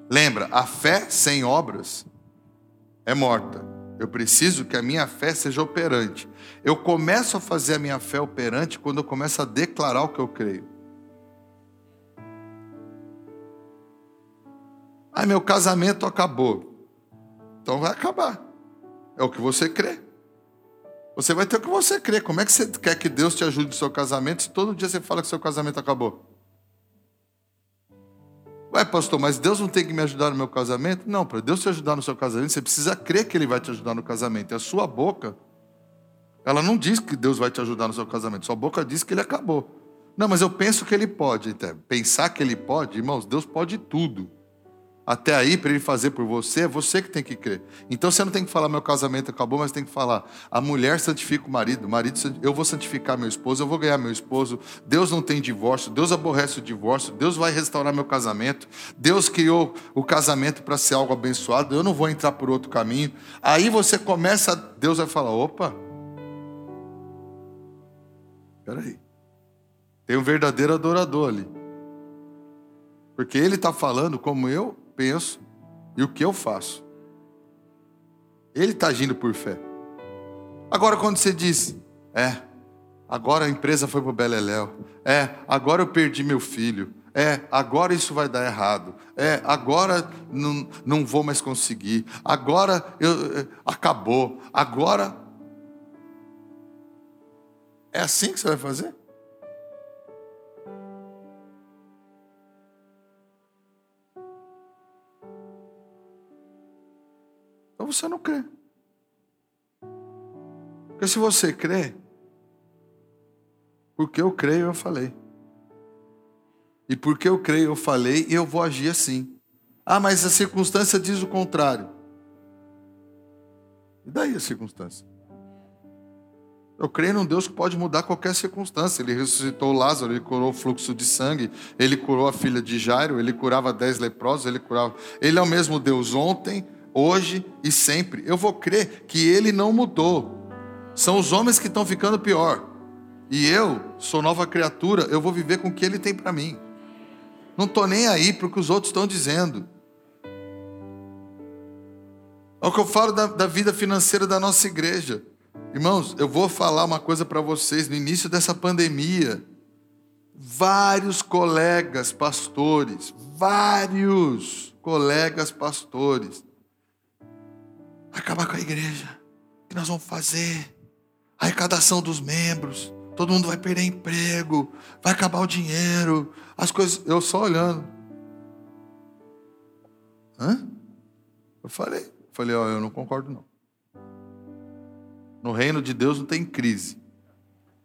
Lembra, a fé sem obras é morta. Eu preciso que a minha fé seja operante. Eu começo a fazer a minha fé operante quando eu começo a declarar o que eu creio. Ah, meu casamento acabou. Então vai acabar. É o que você crê. Você vai ter o que você crê. Como é que você quer que Deus te ajude no seu casamento se todo dia você fala que seu casamento acabou? Ué, pastor, mas Deus não tem que me ajudar no meu casamento? Não, para Deus te ajudar no seu casamento, você precisa crer que Ele vai te ajudar no casamento. E a sua boca, ela não diz que Deus vai te ajudar no seu casamento. Sua boca diz que Ele acabou. Não, mas eu penso que Ele pode. Então, pensar que Ele pode, irmãos, Deus pode tudo até aí para ele fazer por você, é você que tem que crer. Então você não tem que falar meu casamento acabou, mas tem que falar a mulher santifica o marido, o marido eu vou santificar meu esposo, eu vou ganhar meu esposo. Deus não tem divórcio, Deus aborrece o divórcio, Deus vai restaurar meu casamento. Deus criou o casamento para ser algo abençoado, eu não vou entrar por outro caminho. Aí você começa, Deus vai falar: opa, espera aí, tem um verdadeiro adorador ali. Porque ele está falando como eu penso e o que eu faço. Ele está agindo por fé. Agora, quando você diz, é, agora a empresa foi para o Beleléu, é, agora eu perdi meu filho, é, agora isso vai dar errado, é, agora não, não vou mais conseguir, agora eu, é, acabou, agora. É assim que você vai fazer? Você não crê. Porque se você crê, Porque eu creio, eu falei. E porque eu creio, eu falei e eu vou agir assim. Ah, mas a circunstância diz o contrário. E daí a circunstância? Eu creio num Deus que pode mudar qualquer circunstância. Ele ressuscitou Lázaro, ele curou o fluxo de sangue, ele curou a filha de Jairo, ele curava dez leprosos, ele curava. Ele é o mesmo Deus ontem, hoje e sempre. Eu vou crer que ele não mudou. São os homens que estão ficando pior. E eu sou nova criatura, eu vou viver com o que ele tem para mim. Não estou nem aí para o que os outros estão dizendo. É o que eu falo da, da vida financeira da nossa igreja. Irmãos, eu vou falar uma coisa para vocês. No início dessa pandemia, vários colegas pastores, vários colegas pastores, acabar com a igreja. O que nós vamos fazer? A arrecadação dos membros. Todo mundo vai perder emprego, vai acabar o dinheiro, as coisas. Eu só olhando. Hã? Eu falei, falei, ó, eu não concordo não. No reino de Deus não tem crise.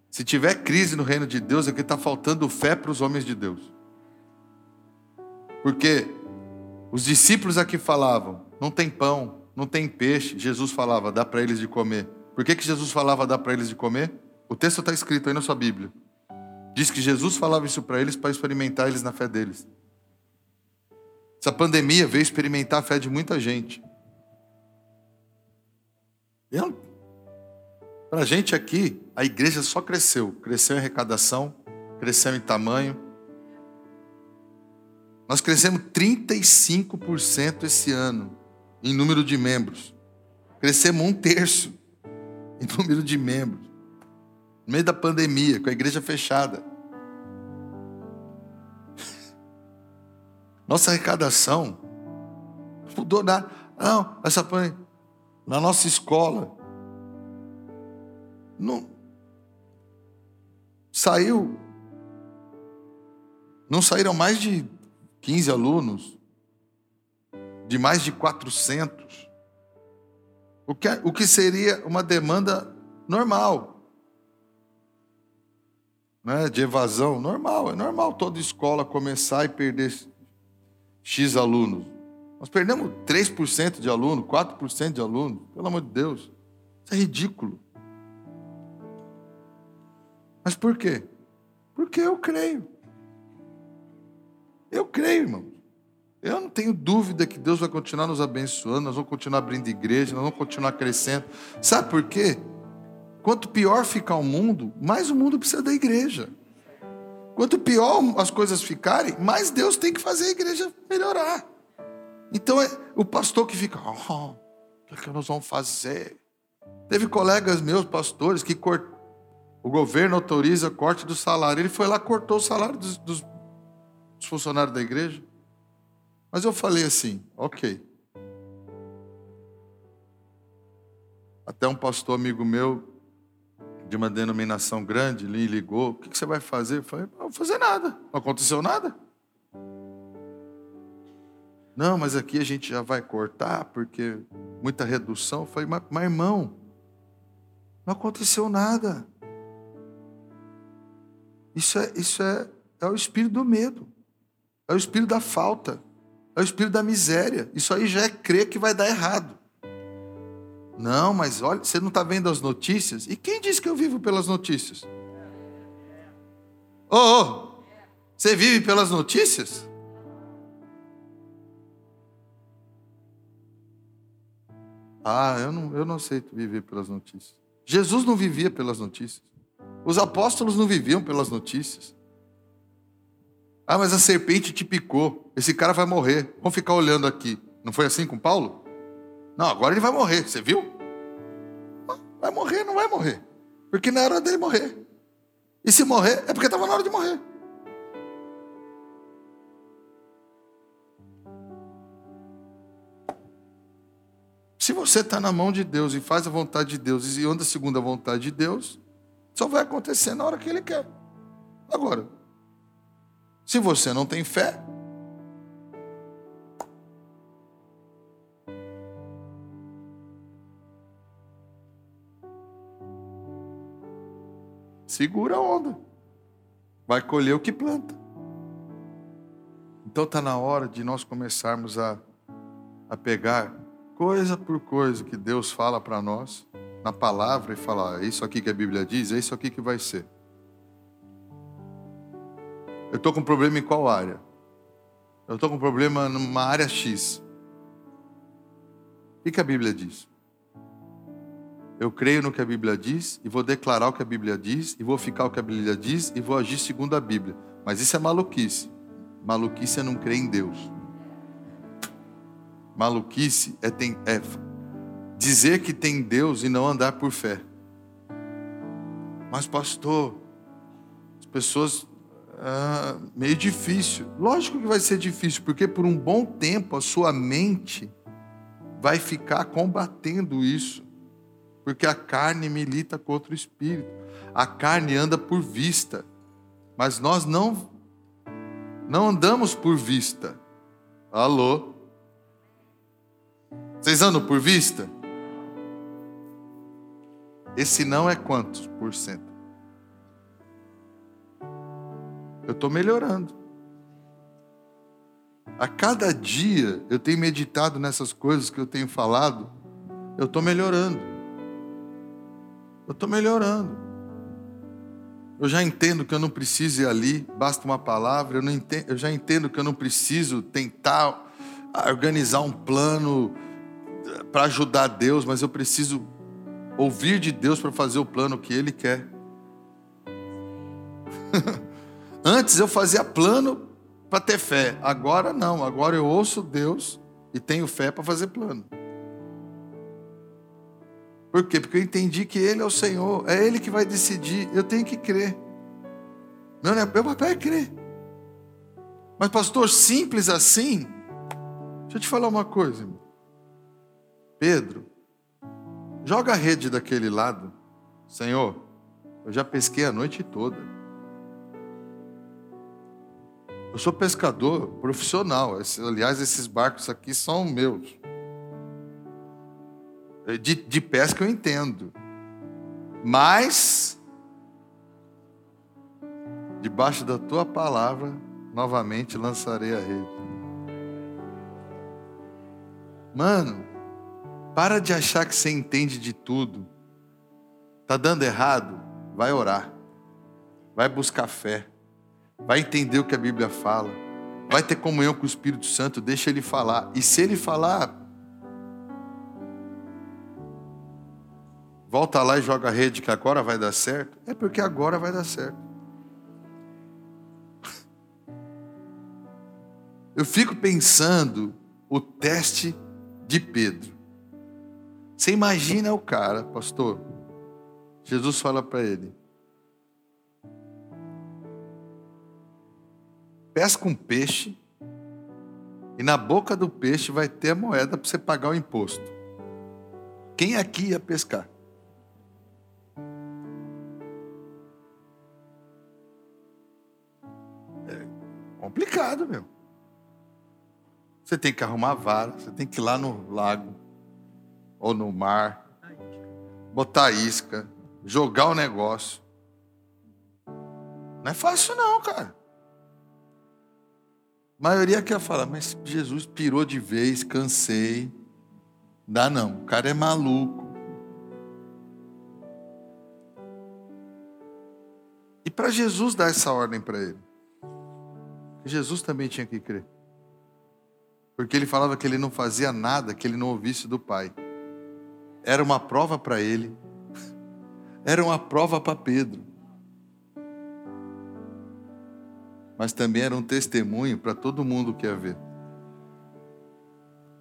Se tiver crise no reino de Deus, é que está faltando fé para os homens de Deus. Porque os discípulos aqui falavam: não tem pão, não tem peixe. Jesus falava: dá para eles de comer. Por que, que Jesus falava: dá para eles de comer? O texto está escrito aí na sua Bíblia. Diz que Jesus falava isso para eles para experimentar eles na fé deles. Essa pandemia veio experimentar a fé de muita gente. Eu para a gente aqui, a igreja só cresceu. Cresceu em arrecadação, cresceu em tamanho. Nós crescemos 35% esse ano em número de membros. Crescemos um terço em número de membros. No meio da pandemia, com a igreja fechada. Nossa arrecadação mudou nada. Não, essa na nossa escola, não saiu. Não saíram mais de 15 alunos, de mais de 400. O que, o que seria uma demanda normal. Né, de evasão, normal, é normal toda escola começar e perder X alunos. Nós perdemos 3% de aluno, 4% de aluno, pelo amor de Deus. Isso é ridículo. Mas por quê? Porque eu creio. Eu creio, irmão. Eu não tenho dúvida que Deus vai continuar nos abençoando, nós vamos continuar abrindo igreja, nós vamos continuar crescendo. Sabe por quê? Quanto pior ficar o mundo, mais o mundo precisa da igreja. Quanto pior as coisas ficarem, mais Deus tem que fazer a igreja melhorar. Então é o pastor que fica, oh, o que, é que nós vamos fazer? Teve colegas meus, pastores, que cortaram o governo autoriza corte do salário. Ele foi lá cortou o salário dos, dos funcionários da igreja. Mas eu falei assim, ok. Até um pastor amigo meu, de uma denominação grande, me ligou: O que você vai fazer? Eu falei: Não vou fazer nada. Não aconteceu nada. Não, mas aqui a gente já vai cortar, porque muita redução. Eu falei: Mas, mas irmão, não aconteceu nada. Isso é, isso é, é o espírito do medo, é o espírito da falta, é o espírito da miséria. Isso aí já é crer que vai dar errado. Não, mas olha, você não está vendo as notícias? E quem disse que eu vivo pelas notícias? Ô, oh, oh, você vive pelas notícias? Ah, eu não, eu não aceito viver pelas notícias. Jesus não vivia pelas notícias. Os apóstolos não viviam pelas notícias. Ah, mas a serpente te picou. Esse cara vai morrer. Vamos ficar olhando aqui. Não foi assim com Paulo? Não, agora ele vai morrer. Você viu? Vai morrer, não vai morrer. Porque era hora dele morrer. E se morrer, é porque estava na hora de morrer. Se você está na mão de Deus e faz a vontade de Deus e anda segundo a vontade de Deus, só vai acontecer na hora que Ele quer. Agora, se você não tem fé, segura a onda. vai colher o que planta. Então está na hora de nós começarmos a, a pegar coisa por coisa que Deus fala para nós na palavra e falar: é isso aqui que a Bíblia diz, é isso aqui que vai ser. Eu estou com problema em qual área? Eu estou com problema numa área X. O que a Bíblia diz? Eu creio no que a Bíblia diz e vou declarar o que a Bíblia diz e vou ficar o que a Bíblia diz e vou agir segundo a Bíblia. Mas isso é maluquice. Maluquice é não crer em Deus. Maluquice é, tem, é dizer que tem Deus e não andar por fé. Mas, pastor, as pessoas. Ah, meio difícil. Lógico que vai ser difícil, porque por um bom tempo a sua mente vai ficar combatendo isso. Porque a carne milita contra o espírito. A carne anda por vista. Mas nós não não andamos por vista. Alô? Vocês andam por vista? Esse não é quantos por cento? Eu estou melhorando. A cada dia eu tenho meditado nessas coisas que eu tenho falado, eu estou melhorando. Eu estou melhorando. Eu já entendo que eu não preciso ir ali, basta uma palavra. Eu, entendo, eu já entendo que eu não preciso tentar organizar um plano eh, para ajudar Deus, mas eu preciso ouvir de Deus para fazer o plano que Ele quer. Antes eu fazia plano para ter fé, agora não, agora eu ouço Deus e tenho fé para fazer plano. Por quê? Porque eu entendi que Ele é o Senhor, é Ele que vai decidir, eu tenho que crer. Meu, meu papel é crer. Mas, pastor, simples assim? Deixa eu te falar uma coisa. Irmão. Pedro, Joga a rede daquele lado. Senhor, eu já pesquei a noite toda. Eu sou pescador profissional. Aliás, esses barcos aqui são meus. De, de pesca eu entendo. Mas, debaixo da tua palavra, novamente lançarei a rede. Mano, para de achar que você entende de tudo. Tá dando errado? Vai orar. Vai buscar fé. Vai entender o que a Bíblia fala. Vai ter comunhão com o Espírito Santo, deixa ele falar. E se ele falar, volta lá e joga a rede que agora vai dar certo, é porque agora vai dar certo. Eu fico pensando o teste de Pedro. Você imagina o cara, pastor. Jesus fala para ele: pesca um peixe e na boca do peixe vai ter a moeda para você pagar o imposto. Quem aqui ia pescar? É complicado, meu. Você tem que arrumar a vara, você tem que ir lá no lago, ou no mar, botar isca, jogar o negócio. Não é fácil não, cara. A maioria quer falar, mas Jesus pirou de vez, cansei. Dá não, o cara é maluco. E para Jesus dar essa ordem para ele, Jesus também tinha que crer. Porque ele falava que ele não fazia nada que ele não ouvisse do Pai era uma prova para ele, era uma prova para Pedro, mas também era um testemunho para todo mundo que ia ver.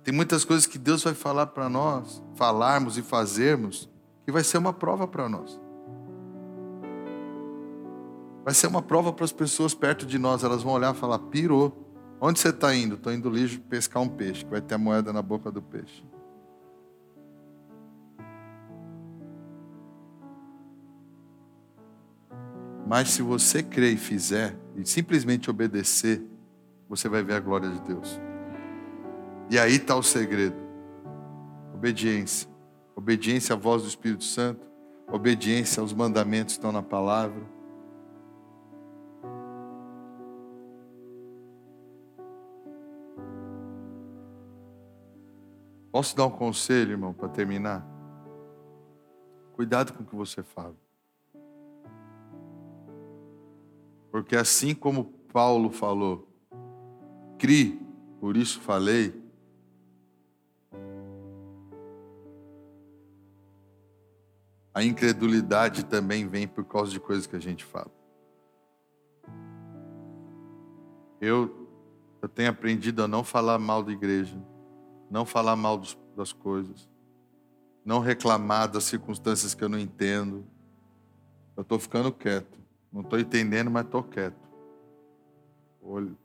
Tem muitas coisas que Deus vai falar para nós, falarmos e fazermos, que vai ser uma prova para nós. Vai ser uma prova para as pessoas perto de nós. Elas vão olhar e falar: pirou. Onde você está indo? Estou indo lixo pescar um peixe, que vai ter a moeda na boca do peixe. Mas se você crer e fizer, e simplesmente obedecer, você vai ver a glória de Deus. E aí está o segredo: obediência. Obediência à voz do Espírito Santo, obediência aos mandamentos que estão na palavra. Posso dar um conselho, irmão, para terminar? Cuidado com o que você fala. Porque assim como Paulo falou, cri, por isso falei, a incredulidade também vem por causa de coisas que a gente fala. Eu, eu tenho aprendido a não falar mal da igreja, não falar mal dos, das coisas, não reclamar das circunstâncias que eu não entendo. Eu estou ficando quieto. Não estou entendendo, mas estou quieto. Olho.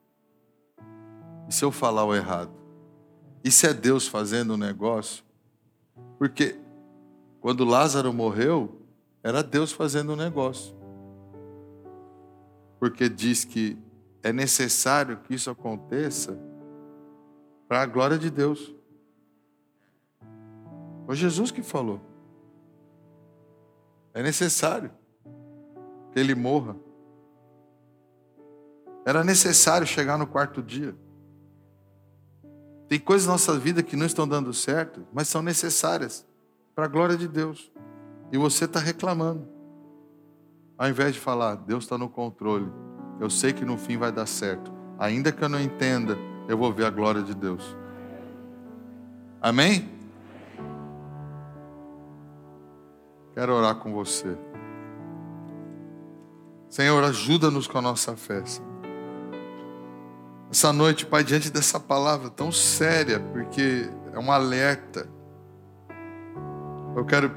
E se eu falar o errado? Se é Deus fazendo um negócio? Porque quando Lázaro morreu, era Deus fazendo um negócio. Porque diz que é necessário que isso aconteça para a glória de Deus. Foi Jesus que falou. É necessário que ele morra. Era necessário chegar no quarto dia. Tem coisas na nossa vida que não estão dando certo, mas são necessárias para a glória de Deus. E você está reclamando. Ao invés de falar, Deus está no controle. Eu sei que no fim vai dar certo. Ainda que eu não entenda, eu vou ver a glória de Deus. Amém? Quero orar com você. Senhor, ajuda-nos com a nossa fé. Senhor. Essa noite, Pai, diante dessa palavra tão séria, porque é um alerta. Eu quero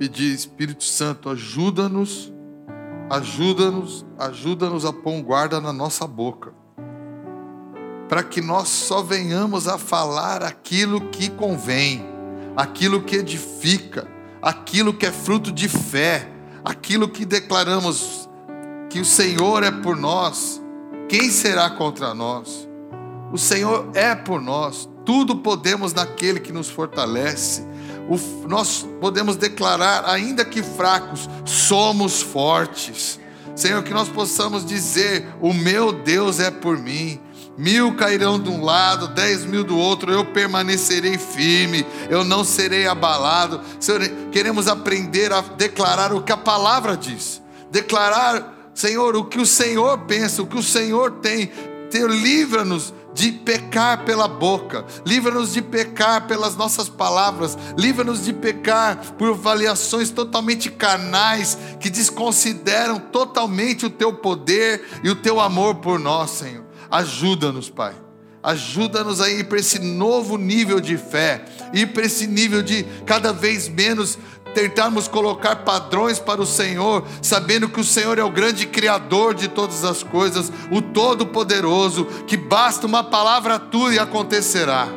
pedir, Espírito Santo, ajuda-nos, ajuda-nos, ajuda-nos a pôr um guarda na nossa boca. Para que nós só venhamos a falar aquilo que convém, aquilo que edifica, aquilo que é fruto de fé, aquilo que declaramos que o Senhor é por nós, quem será contra nós? O Senhor é por nós, tudo podemos naquele que nos fortalece. O, nós podemos declarar, ainda que fracos, somos fortes. Senhor, que nós possamos dizer: O meu Deus é por mim. Mil cairão de um lado, dez mil do outro, eu permanecerei firme, eu não serei abalado. Senhor, queremos aprender a declarar o que a palavra diz, declarar Senhor, o que o Senhor pensa, o que o Senhor tem, livra-nos de pecar pela boca, livra-nos de pecar pelas nossas palavras, livra-nos de pecar por avaliações totalmente carnais que desconsideram totalmente o teu poder e o teu amor por nós, Senhor. Ajuda-nos, Pai. Ajuda-nos a ir para esse novo nível de fé, ir para esse nível de cada vez menos tentarmos colocar padrões para o Senhor, sabendo que o Senhor é o grande Criador de todas as coisas, o Todo-Poderoso, que basta uma palavra tua e acontecerá.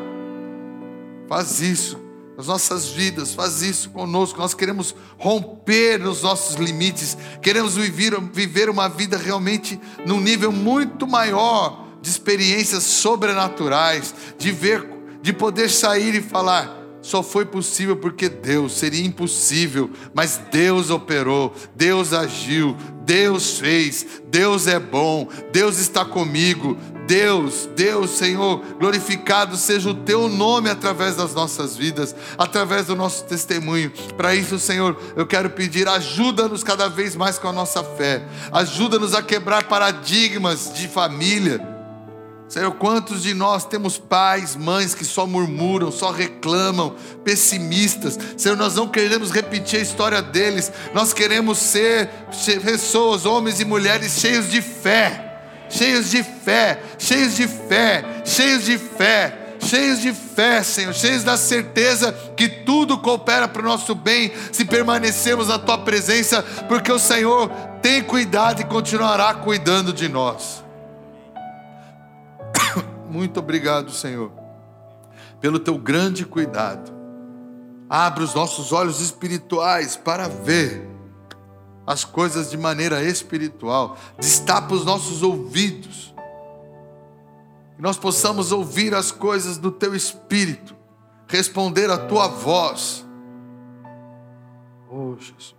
Faz isso nas nossas vidas, faz isso conosco. Nós queremos romper nos nossos limites, queremos viver, viver uma vida realmente num nível muito maior de experiências sobrenaturais, de ver, de poder sair e falar só foi possível porque Deus, seria impossível, mas Deus operou, Deus agiu, Deus fez, Deus é bom, Deus está comigo, Deus, Deus, Senhor, glorificado seja o teu nome através das nossas vidas, através do nosso testemunho. Para isso, Senhor, eu quero pedir, ajuda-nos cada vez mais com a nossa fé, ajuda-nos a quebrar paradigmas de família Senhor, quantos de nós temos pais, mães que só murmuram, só reclamam, pessimistas? Senhor, nós não queremos repetir a história deles, nós queremos ser pessoas, homens e mulheres cheios de fé, cheios de fé, cheios de fé, cheios de fé cheios de fé, Senhor, cheios da certeza que tudo coopera para o nosso bem se permanecermos na Tua presença, porque o Senhor tem cuidado e continuará cuidando de nós. Muito obrigado, Senhor, pelo teu grande cuidado. Abre os nossos olhos espirituais para ver as coisas de maneira espiritual. Destapa os nossos ouvidos. Que nós possamos ouvir as coisas do teu espírito, responder a tua voz. Oh, Jesus.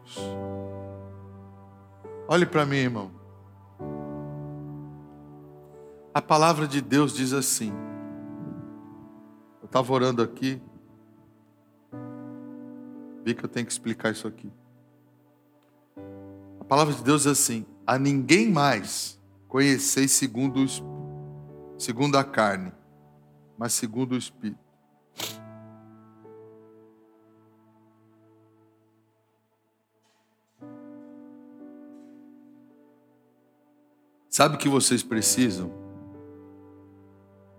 Olhe para mim, irmão. A palavra de Deus diz assim. Eu estava orando aqui Vi que eu tenho que explicar isso aqui. A palavra de Deus é assim: a ninguém mais conheceis segundo, segundo a carne, mas segundo o Espírito. Sabe o que vocês precisam?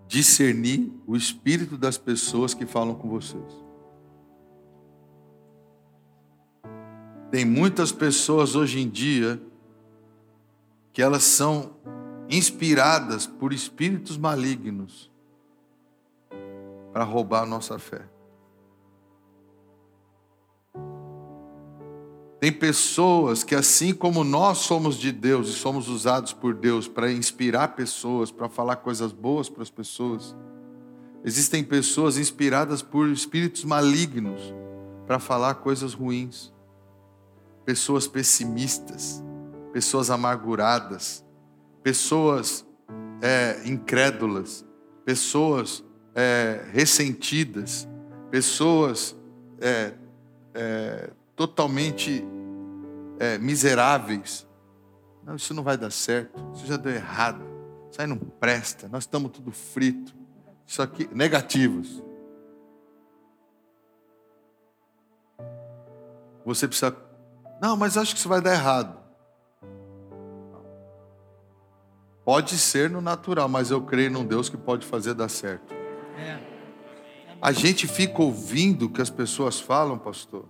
Discernir o espírito das pessoas que falam com vocês. Tem muitas pessoas hoje em dia que elas são inspiradas por espíritos malignos para roubar a nossa fé. Tem pessoas que, assim como nós somos de Deus e somos usados por Deus para inspirar pessoas, para falar coisas boas para as pessoas, existem pessoas inspiradas por espíritos malignos para falar coisas ruins. Pessoas pessimistas, pessoas amarguradas, pessoas é, incrédulas, pessoas é, ressentidas, pessoas é, é totalmente é, miseráveis. Não, isso não vai dar certo, isso já deu errado, isso aí não presta, nós estamos tudo frito. Isso aqui, negativos. Você precisa não, mas acho que isso vai dar errado. Pode ser no natural, mas eu creio num Deus que pode fazer dar certo. É. A gente fica ouvindo o que as pessoas falam, pastor.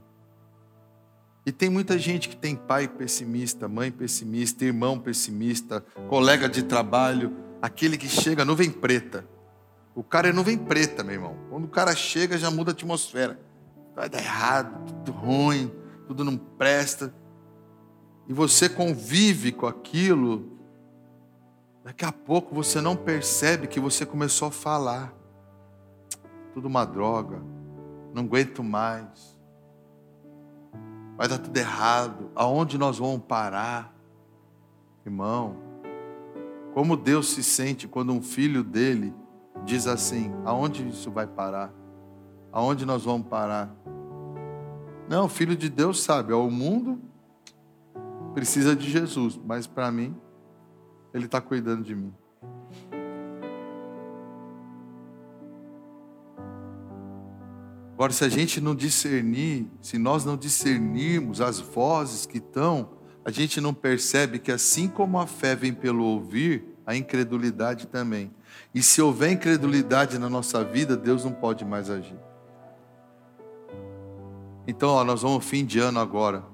E tem muita gente que tem pai pessimista, mãe pessimista, irmão pessimista, colega de trabalho, aquele que chega nuvem preta. O cara é nuvem preta, meu irmão. Quando o cara chega, já muda a atmosfera. Vai dar errado, tudo ruim tudo não presta, e você convive com aquilo, daqui a pouco você não percebe que você começou a falar. Tudo uma droga, não aguento mais, vai dar tudo errado, aonde nós vamos parar? Irmão, como Deus se sente quando um filho dele diz assim: aonde isso vai parar? Aonde nós vamos parar? Não, o filho de Deus sabe, ó, o mundo precisa de Jesus, mas para mim, ele está cuidando de mim. Agora, se a gente não discernir, se nós não discernirmos as vozes que estão, a gente não percebe que assim como a fé vem pelo ouvir, a incredulidade também. E se houver incredulidade na nossa vida, Deus não pode mais agir. Então, ó, nós vamos fim de ano agora,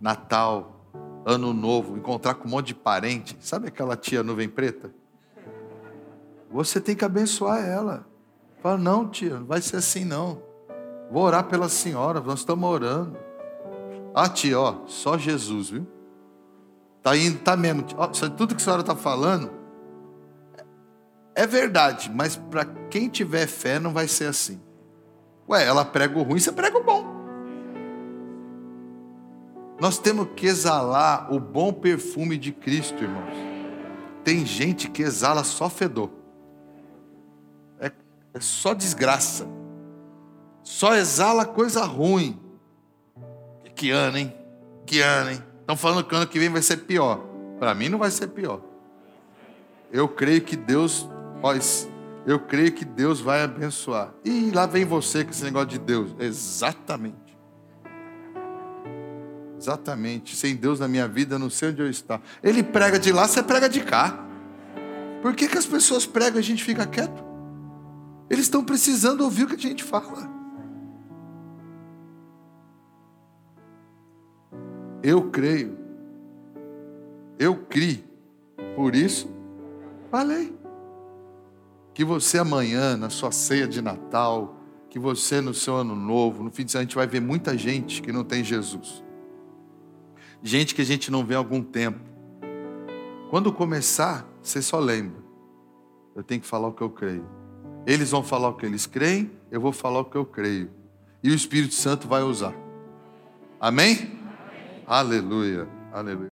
Natal, Ano Novo, encontrar com um monte de parente. Sabe aquela tia nuvem preta? Você tem que abençoar ela. Fala, não, tia, não vai ser assim não. Vou orar pela senhora, nós estamos orando. Ah, tia, ó, só Jesus, viu? Tá indo, tá mesmo. Ó, tudo que a senhora está falando é verdade, mas para quem tiver fé não vai ser assim. Ué, ela prega o ruim, você prega o bom. Nós temos que exalar o bom perfume de Cristo, irmãos. Tem gente que exala só fedor. É, é só desgraça. Só exala coisa ruim. Que ano, hein? Que ano, hein? Estão falando que ano que vem vai ser pior. Para mim não vai ser pior. Eu creio que Deus, eu creio que Deus vai abençoar. E lá vem você com esse negócio de Deus. Exatamente. Exatamente. Sem Deus na minha vida, não sei onde eu estou. Ele prega de lá, você prega de cá. Por que, que as pessoas pregam e a gente fica quieto? Eles estão precisando ouvir o que a gente fala. Eu creio. Eu criei. Por isso, falei. Que você amanhã, na sua ceia de Natal, que você no seu ano novo, no fim de semana, a gente vai ver muita gente que não tem Jesus gente que a gente não vê há algum tempo. Quando começar, você só lembra. Eu tenho que falar o que eu creio. Eles vão falar o que eles creem, eu vou falar o que eu creio. E o Espírito Santo vai usar. Amém? Aleluia. Aleluia.